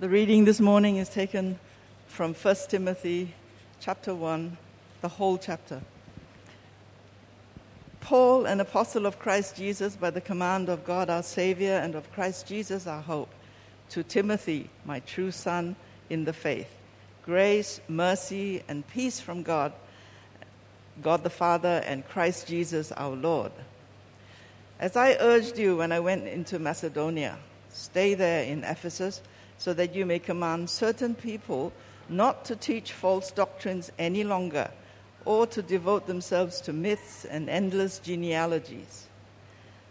The reading this morning is taken from 1 Timothy chapter 1, the whole chapter. Paul, an apostle of Christ Jesus, by the command of God our Savior and of Christ Jesus our hope, to Timothy, my true son in the faith, grace, mercy, and peace from God, God the Father, and Christ Jesus our Lord. As I urged you when I went into Macedonia, stay there in Ephesus so that you may command certain people not to teach false doctrines any longer or to devote themselves to myths and endless genealogies.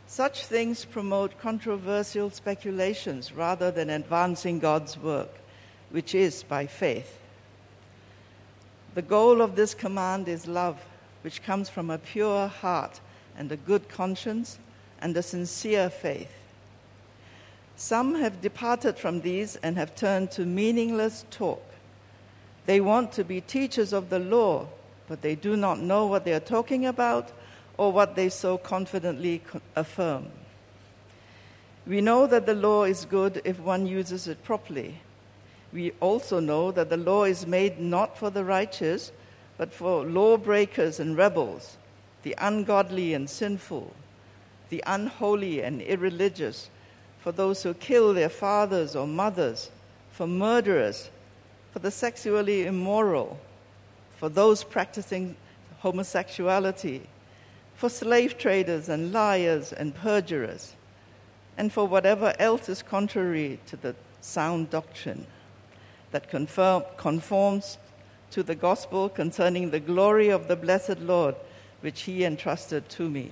Such things promote controversial speculations rather than advancing God's work, which is by faith. The goal of this command is love, which comes from a pure heart and a good conscience and a sincere faith. Some have departed from these and have turned to meaningless talk. They want to be teachers of the law, but they do not know what they are talking about or what they so confidently affirm. We know that the law is good if one uses it properly. We also know that the law is made not for the righteous, but for lawbreakers and rebels, the ungodly and sinful, the unholy and irreligious for those who kill their fathers or mothers, for murderers, for the sexually immoral, for those practicing homosexuality, for slave traders and liars and perjurers, and for whatever else is contrary to the sound doctrine that confirm, conforms to the gospel concerning the glory of the blessed Lord, which he entrusted to me.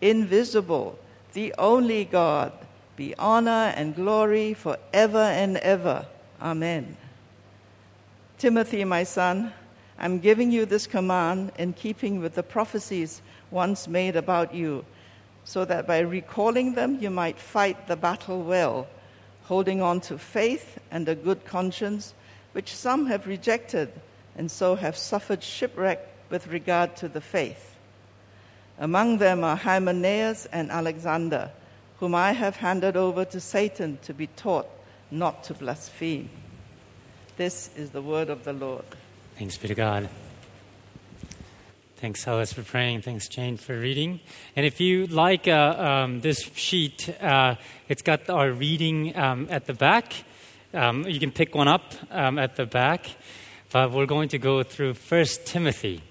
invisible, the only God, be honor and glory forever and ever. Amen. Timothy, my son, I'm giving you this command in keeping with the prophecies once made about you, so that by recalling them you might fight the battle well, holding on to faith and a good conscience, which some have rejected and so have suffered shipwreck with regard to the faith. Among them are Hymenaeus and Alexander, whom I have handed over to Satan to be taught not to blaspheme. This is the word of the Lord. Thanks be to God. Thanks, Alice, for praying. Thanks, Jane, for reading. And if you like uh, um, this sheet, uh, it's got our reading um, at the back. Um, you can pick one up um, at the back. But we're going to go through First Timothy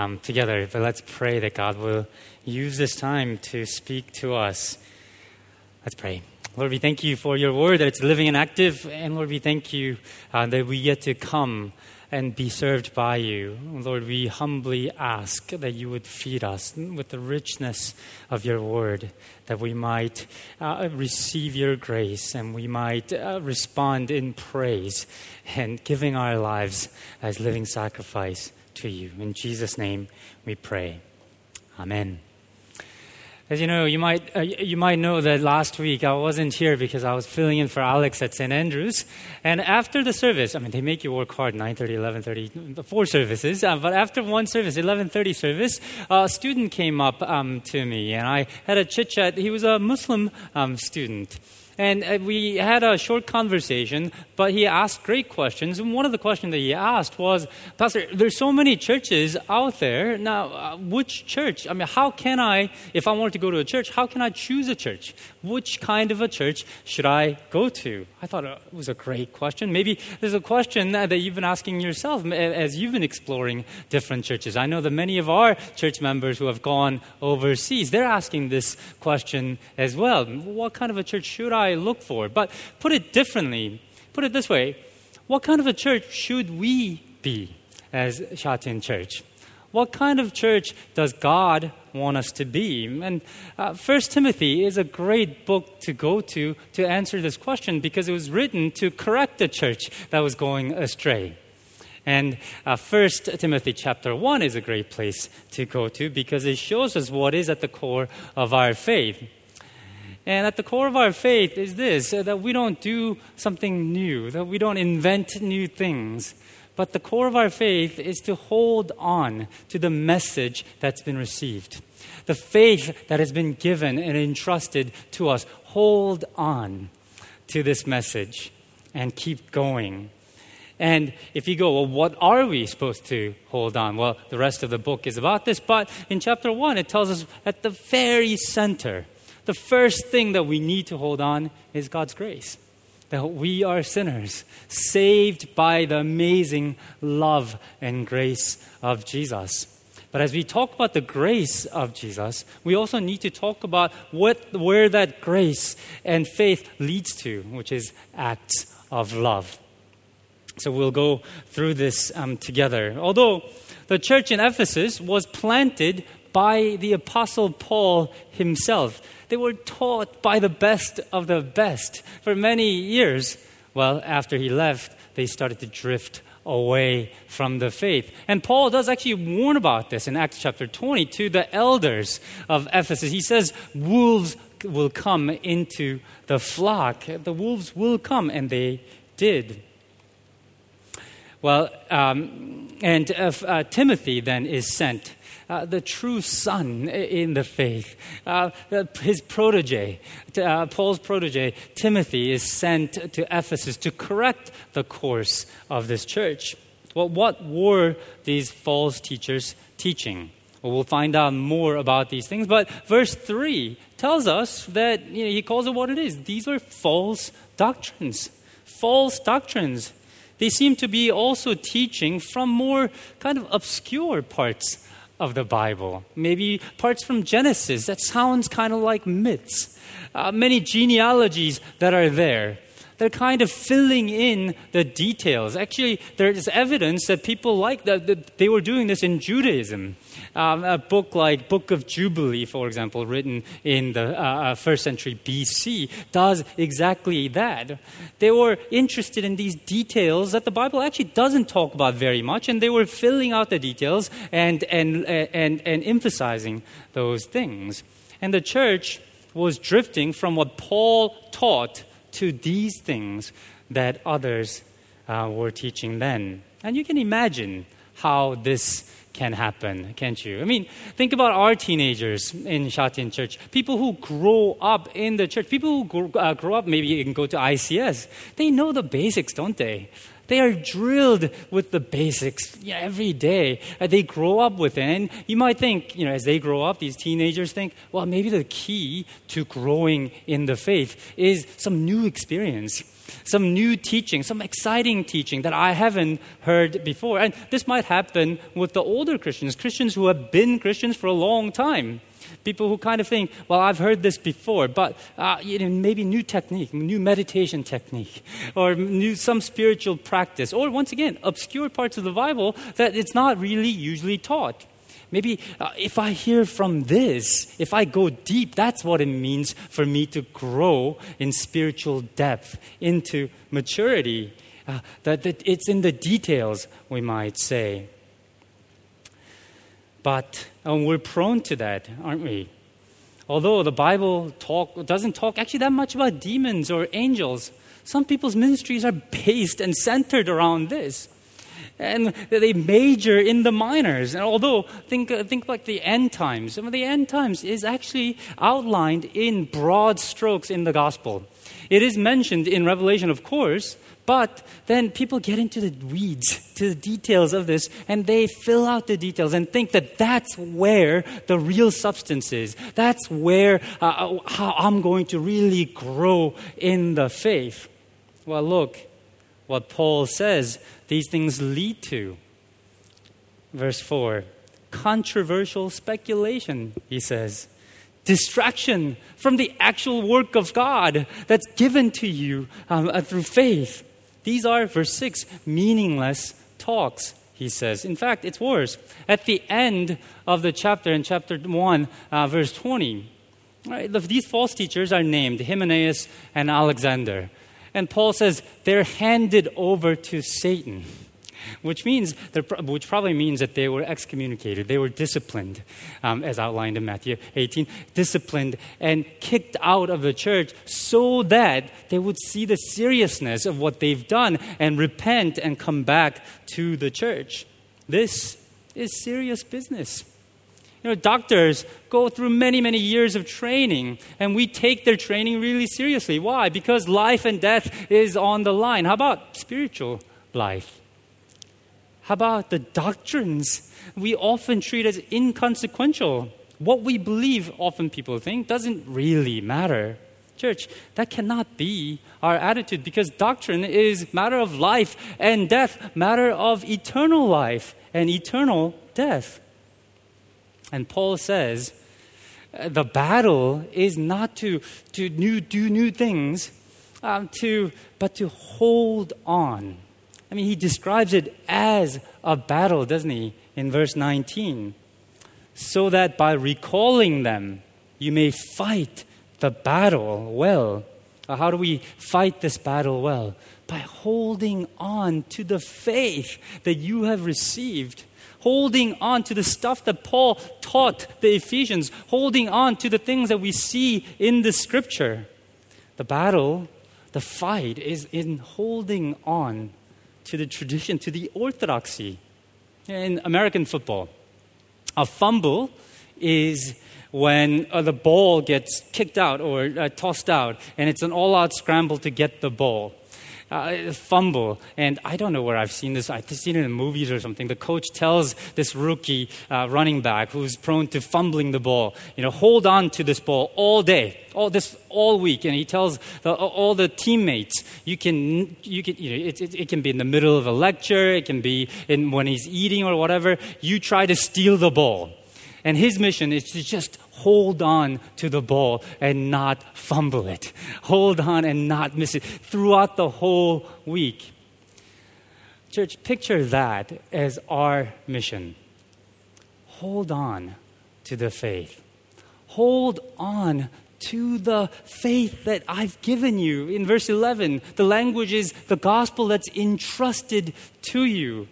um, together. But let's pray that God will use this time to speak to us. Let's pray. Lord, we thank you for your word, that it's living and active. And Lord, we thank you uh, that we get to come and be served by you. Lord, we humbly ask that you would feed us with the richness of your word, that we might uh, receive your grace and we might uh, respond in praise and giving our lives as living sacrifice to you. In Jesus' name we pray. Amen. As you know, you might, uh, you might know that last week I wasn't here because I was filling in for Alex at St. Andrews. And after the service, I mean, they make you work hard, 9.30, 11.30, four services. Uh, but after one service, 11.30 service, a student came up um, to me and I had a chit-chat. He was a Muslim um, student. And uh, we had a short conversation, but he asked great questions. And one of the questions that he asked was, Pastor, there's so many churches out there. Now, uh, which church? I mean, how can I, if I wanted to go to a church, how can I choose a church? Which kind of a church should I go to? I thought it was a great question. Maybe there's a question that you've been asking yourself as you've been exploring different churches. I know that many of our church members who have gone overseas, they're asking this question as well. What kind of a church should I look for? But put it differently. Put it this way. What kind of a church should we be as Shatin Church? What kind of church does God want us to be? And uh, First Timothy is a great book to go to to answer this question because it was written to correct the church that was going astray. And uh, First Timothy chapter one is a great place to go to because it shows us what is at the core of our faith. And at the core of our faith is this uh, that we don't do something new, that we don't invent new things. But the core of our faith is to hold on to the message that's been received. The faith that has been given and entrusted to us. Hold on to this message and keep going. And if you go, well, what are we supposed to hold on? Well, the rest of the book is about this, but in chapter one, it tells us at the very center, the first thing that we need to hold on is God's grace that we are sinners, saved by the amazing love and grace of Jesus. But as we talk about the grace of Jesus, we also need to talk about what, where that grace and faith leads to, which is acts of love. So we'll go through this um, together. Although the church in Ephesus was planted by the Apostle Paul himself, they were taught by the best of the best for many years. Well, after he left, they started to drift away from the faith. And Paul does actually warn about this in Acts chapter 20 to the elders of Ephesus. He says, Wolves will come into the flock. The wolves will come, and they did. Well, um, and uh, uh, Timothy then is sent uh, the true son in the faith. Uh, his protege, uh, Paul's protege, Timothy, is sent to Ephesus to correct the course of this church. Well, what were these false teachers teaching? Well, we'll find out more about these things. But verse 3 tells us that you know, he calls it what it is. These are false doctrines. False doctrines. They seem to be also teaching from more kind of obscure parts of the Bible. Maybe parts from Genesis that sounds kind of like myths. Uh, many genealogies that are there. They're kind of filling in the details. Actually, there is evidence that people like that, that they were doing this in Judaism. Um, a book like Book of Jubilee, for example, written in the uh, uh first century BC, does exactly that. They were interested in these details that the Bible actually doesn't talk about very much, and they were filling out the details and, and, and, and emphasizing those things. And the church was drifting from what Paul taught to these things that others uh, were teaching then. And you can imagine how this can happen, can't you? I mean, think about our teenagers in Shatin Church, people who grow up in the church, people who grow, uh, grow up, maybe you can go to ICS. They know the basics, don't they? They are drilled with the basics you know, every day. Uh, they grow up with it. And you might think, you know, as they grow up, these teenagers think, well, maybe the key to growing in the faith is some new experience some new teaching, some exciting teaching that I haven't heard before. And this might happen with the older Christians, Christians who have been Christians for a long time. People who kind of think, well, I've heard this before, but uh, you know, maybe new technique, new meditation technique, or new, some spiritual practice, or once again, obscure parts of the Bible that it's not really usually taught. Maybe uh, if I hear from this, if I go deep, that's what it means for me to grow in spiritual depth, into maturity. Uh, that, that it's in the details, we might say. But um, we're prone to that, aren't we? Although the Bible talk, doesn't talk actually that much about demons or angels, some people's ministries are based and centered around this and they major in the minors. And although, think, think like the end times. I mean, the end times is actually outlined in broad strokes in the gospel. It is mentioned in Revelation, of course, but then people get into the weeds, to the details of this, and they fill out the details and think that that's where the real substance is. That's where uh, how I'm going to really grow in the faith. Well, look what Paul says these things lead to. Verse 4 controversial speculation, he says distraction from the actual work of God that's given to you um, uh, through faith. These are, verse 6, meaningless talks, he says. In fact, it's worse. At the end of the chapter, in chapter 1, uh, verse 20, right, these false teachers are named Hymenaeus and Alexander. And Paul says they're handed over to Satan which means which probably means that they were excommunicated, they were disciplined, um, as outlined in Matthew 18, disciplined and kicked out of the church so that they would see the seriousness of what they've done and repent and come back to the church. This is serious business. You know, doctors go through many, many years of training, and we take their training really seriously. Why? Because life and death is on the line. How about spiritual life? How about the doctrines we often treat as inconsequential? What we believe, often people think, doesn't really matter. Church, that cannot be our attitude because doctrine is matter of life and death, matter of eternal life and eternal death. And Paul says, uh, the battle is not to, to new, do new things, um, to, but to hold on I mean, he describes it as a battle, doesn't he, in verse 19? So that by recalling them, you may fight the battle well. Uh, how do we fight this battle well? By holding on to the faith that you have received holding on to the stuff that Paul taught the Ephesians, holding on to the things that we see in the scripture. The battle, the fight is in holding on to the tradition, to the orthodoxy. In American football, a fumble is when uh, the ball gets kicked out or uh, tossed out, and it's an all out scramble to get the ball uh, fumble. And I don't know where I've seen this. I've seen it in movies or something. The coach tells this rookie uh, running back who's prone to fumbling the ball, you know, hold on to this ball all day, all this all week. And he tells the, all the teammates, you can, you can, you know, it, it, it can be in the middle of a lecture, it can be in, when he's eating or whatever. You try to steal the ball. And his mission is to just hold on to the ball and not fumble it. Hold on and not miss it throughout the whole week. Church, picture that as our mission. Hold on to the faith. Hold on to the faith that I've given you. In verse 11, the language is the gospel that's entrusted to you.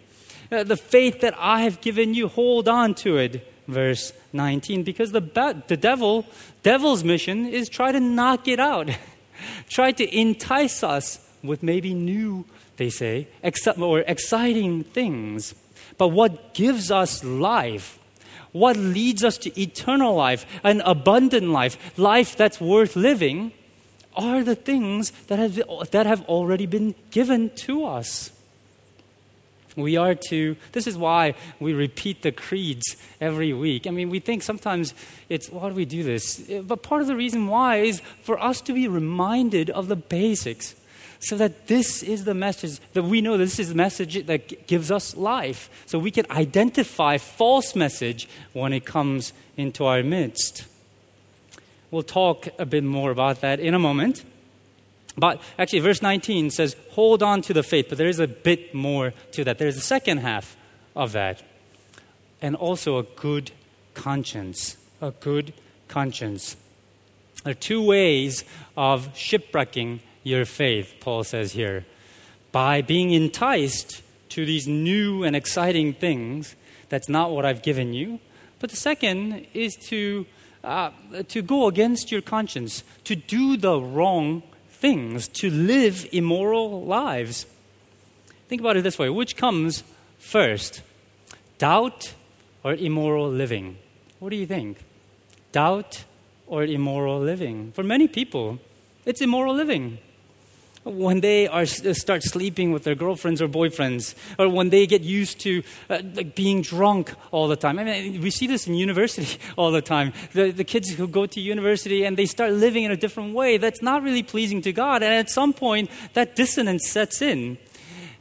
Uh, the faith that I have given you, hold on to it verse 19 because the, the devil devil's mission is try to knock it out. Try to entice us with maybe new they say or exciting things. But what gives us life what leads us to eternal life an abundant life life that's worth living are the things that have, that have already been given to us we are to, this is why we repeat the creeds every week. I mean, we think sometimes it's, why do we do this? Eh, but part of the reason why is for us to be reminded of the basics so that this is the message that we know this is the message that gives us life so we can identify false message when it comes into our midst we'll talk a bit more about that in a moment but actually, verse 19 says, hold on to the faith, but there is a bit more to that. There's a second half of that. And also a good conscience. A good conscience. There are two ways of shipwrecking your faith, Paul says here. By being enticed to these new and exciting things, that's not what I've given you. But the second is to, uh, to go against your conscience, to do the wrong things, to live immoral lives. Think about it this way which comes first, doubt or immoral living? What do you think? Doubt or immoral living? For many people, it's immoral living. When they are, start sleeping with their girlfriends or boyfriends, or when they get used to uh, like being drunk all the time. I mean, we see this in university all the time. The, the kids who go to university and they start living in a different way, that's not really pleasing to God. And at some point, that dissonance sets in.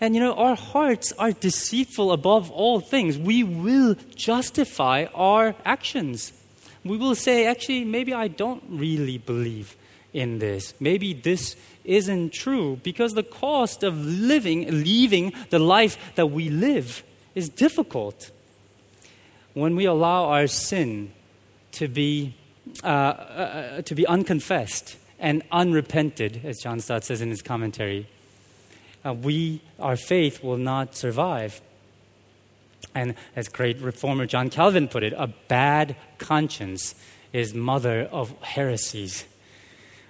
And you know, our hearts are deceitful above all things. We will justify our actions. We will say, actually, maybe I don't really believe in this. Maybe this isn't true because the cost of living, leaving the life that we live is difficult. When we allow our sin to be, uh, uh, to be unconfessed and unrepented, as John Stott says in his commentary, uh, we, our faith will not survive. And as great reformer John Calvin put it, a bad conscience is mother of heresies,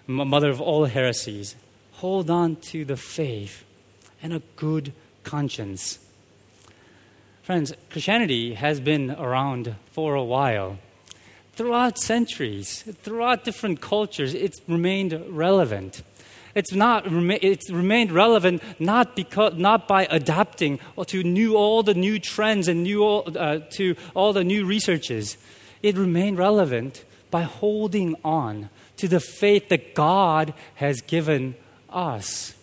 mother of all heresies hold on to the faith and a good conscience. Friends, Christianity has been around for a while. Throughout centuries, throughout different cultures, it's remained relevant. It's, not, it's remained relevant not, because, not by adapting to new, all the new trends and new, uh, to all the new researches. It remained relevant by holding on to the faith that God has given us.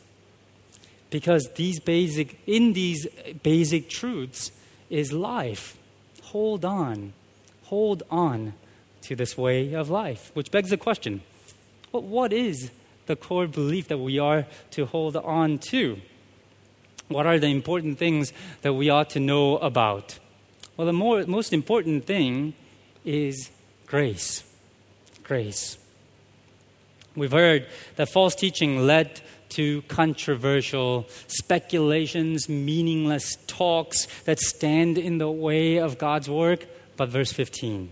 Because these basic, in these basic truths is life. Hold on. Hold on to this way of life. Which begs the question well, what is the core belief that we are to hold on to? What are the important things that we ought to know about? Well, the more, most important thing is grace. Grace. We've heard that false teaching led to controversial speculations, meaningless talks that stand in the way of God's work. But verse 15,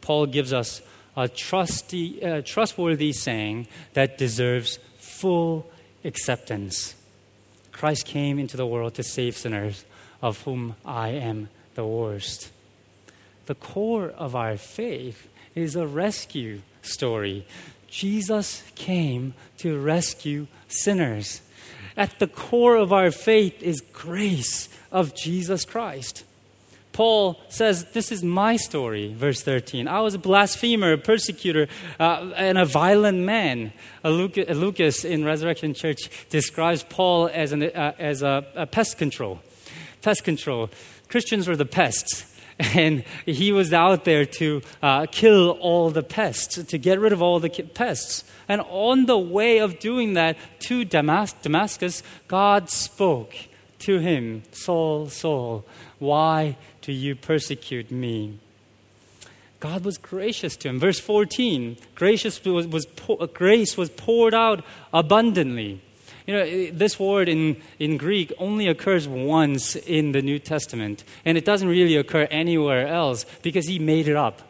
Paul gives us a trusty, uh, trustworthy saying that deserves full acceptance. Christ came into the world to save sinners, of whom I am the worst. The core of our faith is a rescue story Jesus came to rescue sinners. At the core of our faith is grace of Jesus Christ. Paul says, This is my story, verse 13. I was a blasphemer, a persecutor, uh, and a violent man. Lucas in Resurrection Church describes Paul as, an, uh, as a, a pest control. Pest control. Christians were the pests and he was out there to uh, kill all the pests, to get rid of all the pests. And on the way of doing that to Damas- Damascus, God spoke to him, Saul, Saul, why do you persecute me? God was gracious to him. Verse 14, gracious was, was, grace was poured out abundantly. You know, this word in, in Greek only occurs once in the New Testament, and it doesn't really occur anywhere else because he made it up.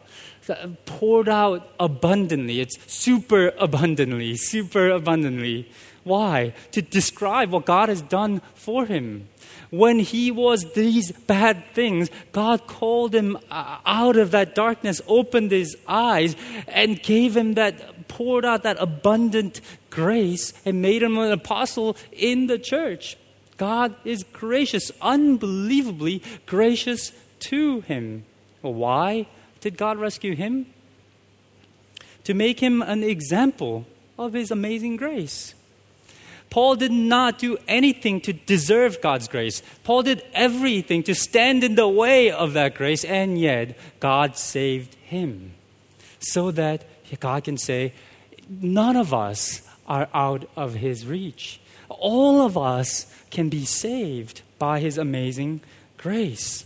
Poured out abundantly. It's super abundantly, super abundantly. Why? To describe what God has done for him. When he was these bad things, God called him uh, out of that darkness, opened his eyes, and gave him that poured out that abundant grace and made him an apostle in the church. God is gracious, unbelievably gracious to him. Why did God rescue him? To make him an example of his amazing grace. Paul did not do anything to deserve God's grace. Paul did everything to stand in the way of that grace, and yet God saved him so that God can say, none of us are out of his reach. All of us can be saved by his amazing grace.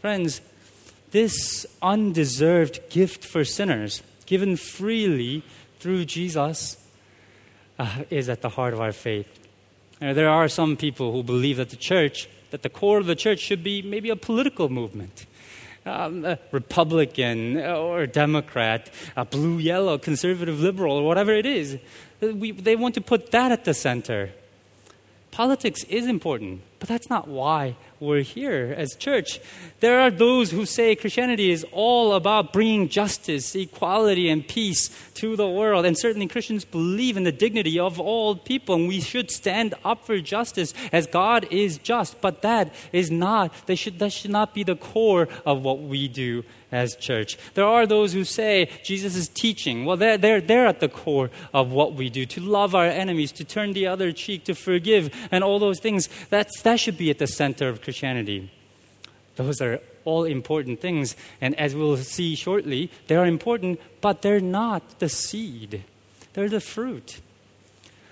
Friends, this undeserved gift for sinners, given freely through Jesus, uh, is at the heart of our faith. Uh, there are some people who believe that the church, that the core of the church should be maybe a political movement um, Republican or Democrat, a blue, yellow, conservative, liberal, or whatever it is. We, they want to put that at the center. Politics is important, but that's not why we're here as church. There are those who say Christianity is all about bringing justice, equality, and peace to the world. And certainly Christians believe in the dignity of all people, and we should stand up for justice as God is just. But that is not, that should, that should not be the core of what we do as church. There are those who say Jesus is teaching. Well, they're, they're, they're at the core of what we do to love our enemies, to turn the other cheek, to forgive, and all those things. That's, that should be at the center of Christianity. Those are all important things. And as we'll see shortly, they are important, but they're not the seed, they're the fruit.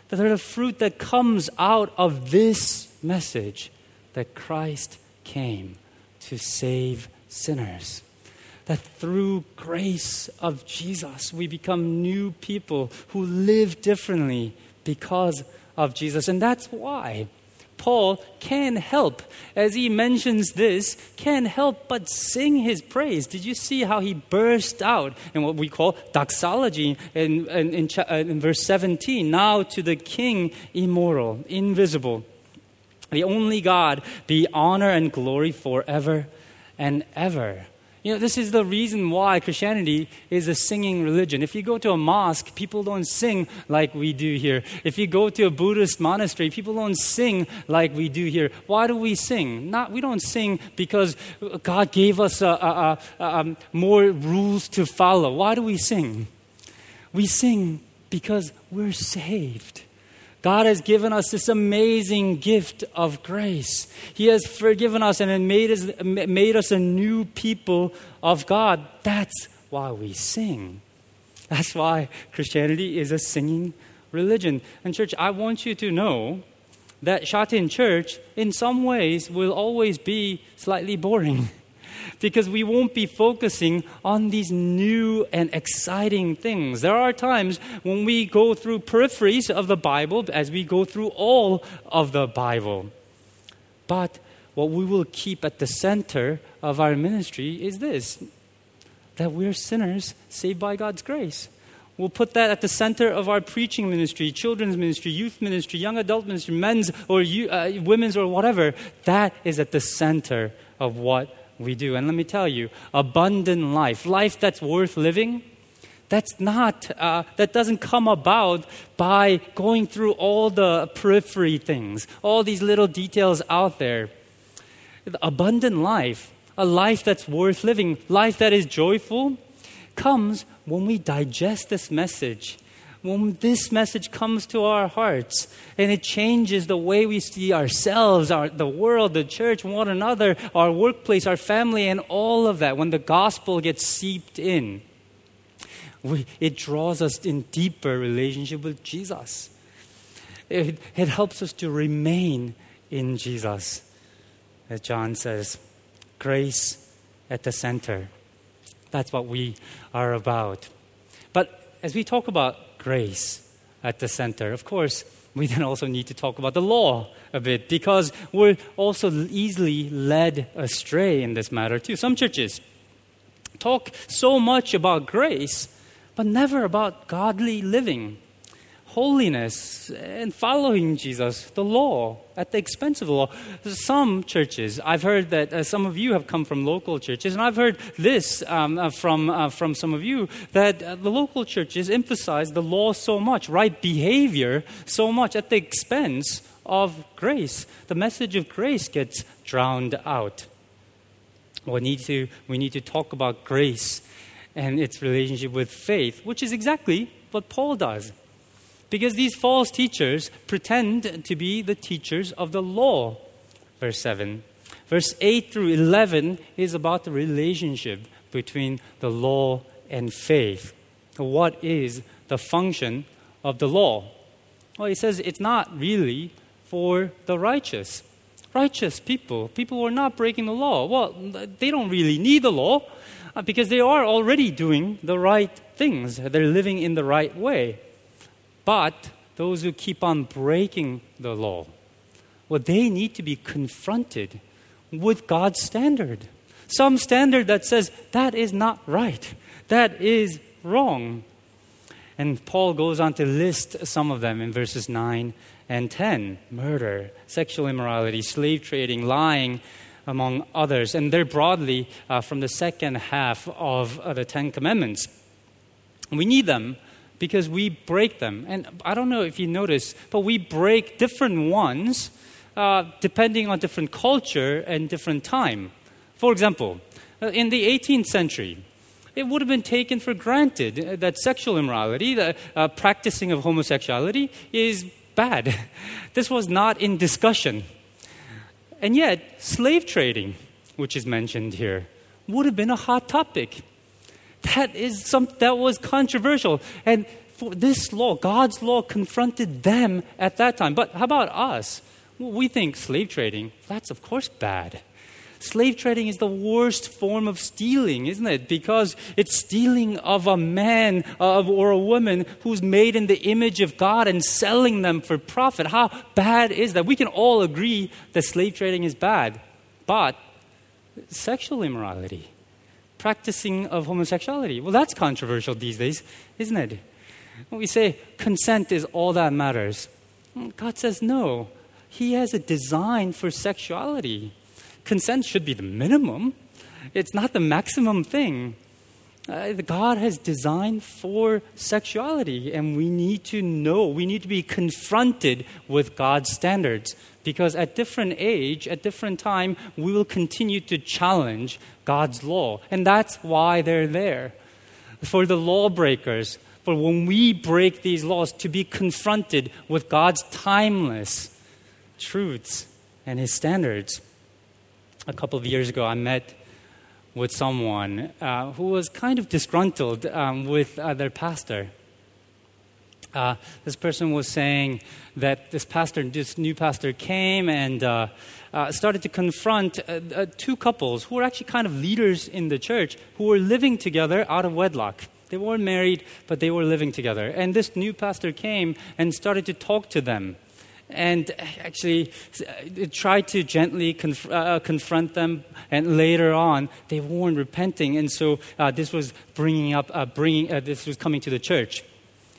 They're the fruit that comes out of this message that Christ came to save sinners that through grace of Jesus, we become new people who live differently because of Jesus. And that's why Paul can help, as he mentions this, can help but sing his praise. Did you see how he burst out in what we call doxology in, in, in, uh, in verse 17? Now to the King, immortal, invisible, the only God, be honor and glory forever and ever. You know, this is the reason why Christianity is a singing religion. If you go to a mosque, people don't sing like we do here. If you go to a Buddhist monastery, people don't sing like we do here. Why do we sing? Not, we don't sing because God gave us a, a, a, um, more rules to follow. Why do we sing? We sing because we're saved. God has given us this amazing gift of grace. He has forgiven us and made us, made us a new people of God. That's why we sing. That's why Christianity is a singing religion. And, church, I want you to know that Shatin Church, in some ways, will always be slightly boring. because we won't be focusing on these new and exciting things. There are times when we go through peripheries of the Bible as we go through all of the Bible. But what we will keep at the center of our ministry is this that we're sinners saved by God's grace. We'll put that at the center of our preaching ministry, children's ministry, youth ministry, young adult ministry, men's or uh, women's or whatever. That is at the center of what we do. And let me tell you, abundant life, life that's worth living, that's not, uh, that doesn't come about by going through all the periphery things, all these little details out there. Abundant life, a life that's worth living, life that is joyful, comes when we digest this message when this message comes to our hearts and it changes the way we see ourselves, our, the world, the church, one another, our workplace, our family, and all of that, when the gospel gets seeped in, we, it draws us in deeper relationship with Jesus. It, it helps us to remain in Jesus. As John says, grace at the center. That's what we are about. But as we talk about grace at the center. Of course, we then also need to talk about the law a bit because we're also easily led astray in this matter too. Some churches talk so much about grace, but never about godly living holiness and following Jesus, the law, at the expense of the law. Some churches, I've heard that uh, some of you have come from local churches, and I've heard this um, uh, from, uh, from some of you that uh, the local churches emphasize the law so much, right behavior so much, at the expense of grace. The message of grace gets drowned out. We need to, we need to talk about grace and its relationship with faith, which is exactly what Paul does. Because these false teachers pretend to be the teachers of the law. Verse 7. Verse 8 through 11 is about the relationship between the law and faith. What is the function of the law? Well, he says it's not really for the righteous. Righteous people, people who are not breaking the law, well, they don't really need the law uh, because they are already doing the right things. They're living in the right way. But those who keep on breaking the law, well, they need to be confronted with God's standard. Some standard that says that is not right, that is wrong. And Paul goes on to list some of them in verses 9 and 10 murder, sexual immorality, slave trading, lying, among others. And they're broadly uh, from the second half of uh, the Ten Commandments. We need them because we break them. And I don't know if you notice, but we break different ones uh, depending on different culture and different time. For example, uh, in the 18th century, it would have been taken for granted that sexual immorality, the uh, practicing of homosexuality, is bad. This was not in discussion. And yet, slave trading, which is mentioned here, would have been a hot topic. That is some, that was controversial. And for this law, God's law confronted them at that time. But how about us? we think slave trading, that's of course bad. Slave trading is the worst form of stealing, isn't it? Because it's stealing of a man uh, or a woman who's made in the image of God and selling them for profit. How bad is that? We can all agree that slave trading is bad. But sexual immorality, practicing of homosexuality, well, that's controversial these days, isn't it? We say consent is all that matters, mm, God says no. He has a design for sexuality consent should be the minimum, it's not the maximum thing. Uh, God has designed for sexuality, and we need to know, we need to be confronted with God's standards. Because at different age, at different time, we will continue to challenge God's law. And that's why they're there. For the lawbreakers, for when we break these laws, to be confronted with God's timeless truths and His standards a couple of years ago, I met with someone uh, who was kind of disgruntled um, with uh, their pastor. Uh, this person was saying that this pastor, this new pastor, came and uh, uh, started to confront uh, two couples who were actually kind of leaders in the church who were living together out of wedlock. They weren't married, but they were living together. And this new pastor came and started to talk to them and actually uh, tried to gently conf- uh, confront them. And later on, they weren't repenting, and so uh, this was bringing up, uh, bringing uh, this was coming to the church.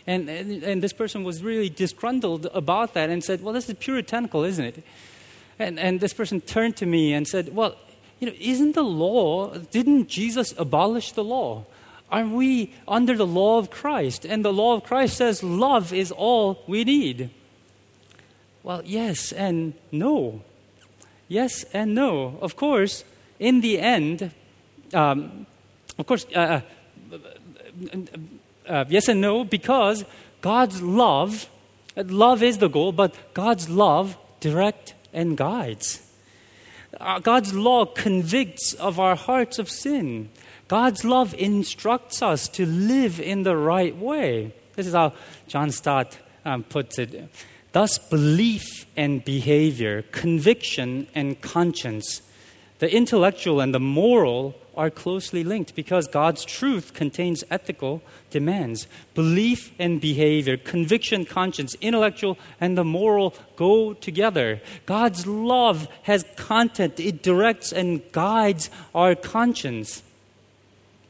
And, and, and this person was really disgruntled about that and said, "Well, this is puritanical, isn't it?" And and this person turned to me and said, "Well, you know, isn't the law? Didn't Jesus abolish the law?" Aren't we under the law of Christ? And the law of Christ says love is all we need. Well, yes and no. Yes and no. Of course, in the end, um, of course, uh, uh, uh, yes and no, because God's love, love is the goal, but God's love directs and guides. Uh, God's law convicts of our hearts of sin. God's love instructs us to live in the right way. This is how John Stott um, puts it. Thus, belief and behavior, conviction and conscience, the intellectual and the moral are closely linked because God's truth contains ethical demands. Belief and behavior, conviction, conscience, intellectual, and the moral go together. God's love has content, it directs and guides our conscience.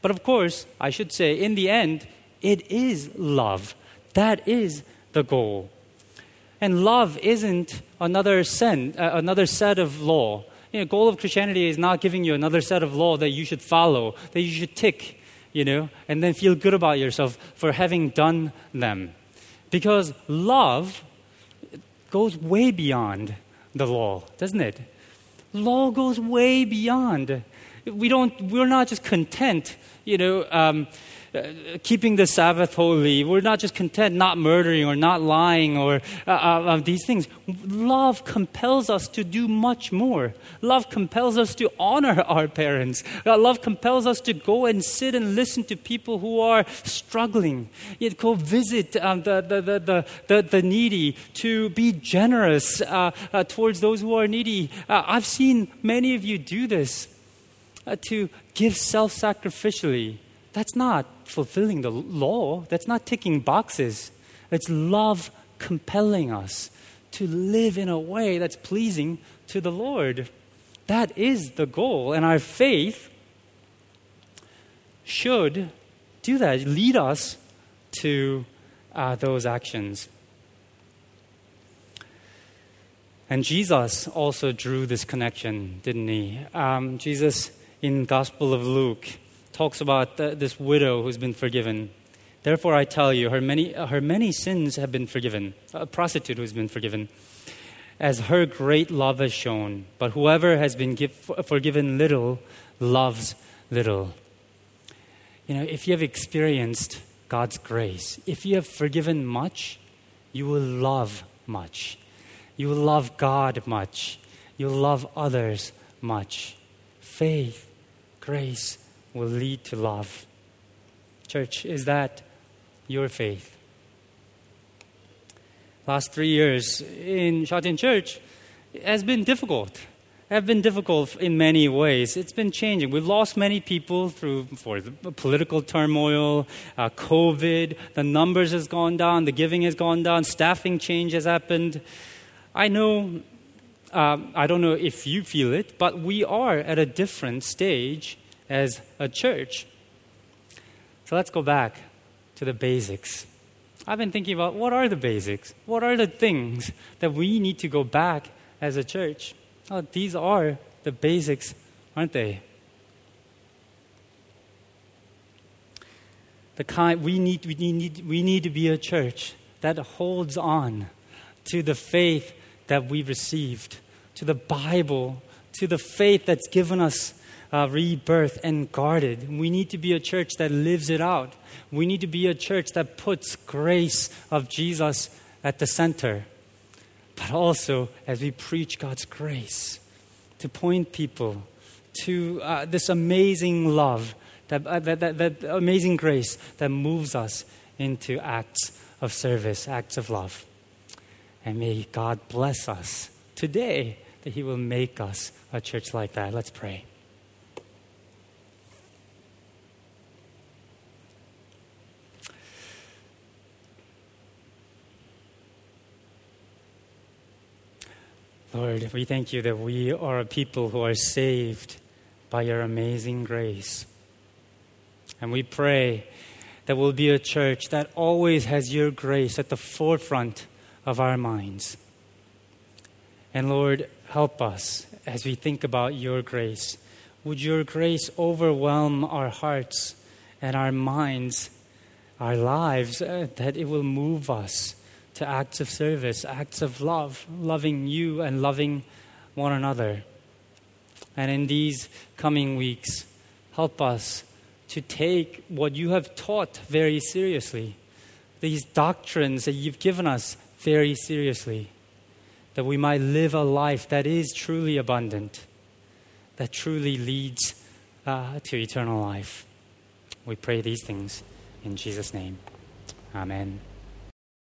But of course, I should say, in the end, it is love. That is the goal. And love isn't another, sen, uh, another set of law. You know, goal of Christianity is not giving you another set of law that you should follow, that you should tick, you know, and then feel good about yourself for having done them. Because love goes way beyond the law, doesn't it? Law goes way beyond. We don't, we're not just content, you know, um, uh, keeping the Sabbath holy. We're not just content not murdering or not lying or uh, uh, these things. Love compels us to do much more. Love compels us to honor our parents. Uh, love compels us to go and sit and listen to people who are struggling. Yet go visit um, the, the, the, the, the, needy, to be generous uh, uh, towards those who are needy. I've seen many of you do this. To give self sacrificially that's not fulfilling the law. That's not ticking boxes. It's love compelling us to live in a way that's pleasing to the Lord. That is the goal. And our faith should do that, lead us to uh, those actions. And Jesus also drew this connection, didn't he? Um, Jesus in Gospel of Luke talks about the, this widow who's been forgiven. Therefore, I tell you, her many, her many sins have been forgiven. A prostitute who's been forgiven, as her great love has shown. But whoever has been give, forgiven little loves little. You know, if you have experienced God's grace, if you have forgiven much, you will love much. You will love God much. You'll love others much. Faith, grace will lead to love. Church, is that your faith? Last three years in Shatin Church has been difficult. Have been difficult in many ways. It's been changing. We've lost many people through for political turmoil, uh, COVID. The numbers has gone down. The giving has gone down. Staffing change has happened. I know, um, I don't know if you feel it, but we are at a different stage as a church. So let's go back to the basics. I've been thinking about what are the basics? What are the things that we need to go back as a church? Oh, these are the basics, aren't they? The kind we need, we need, we need to be a church that holds on to the faith that we received, to the Bible, to the faith that's given us uh, rebirth and guarded. We need to be a church that lives it out. We need to be a church that puts grace of Jesus at the center. But also, as we preach God's grace, to point people to uh, this amazing love, that, uh, that, that, that amazing grace that moves us into acts of service, acts of love. And may God bless us today that He will make us a church like that. Let's pray. Lord, we thank you that we are a people who are saved by your amazing grace. And we pray that we'll be a church that always has your grace at the forefront of our minds. And Lord, help us as we think about your grace. Would your grace overwhelm our hearts and our minds, our lives, uh, that it will move us to acts of service, acts of love, loving you and loving one another. And in these coming weeks, help us to take what you have taught very seriously, these doctrines that you've given us very seriously, that we might live a life that is truly abundant, that truly leads uh, to eternal life. We pray these things in Jesus' name. Amen.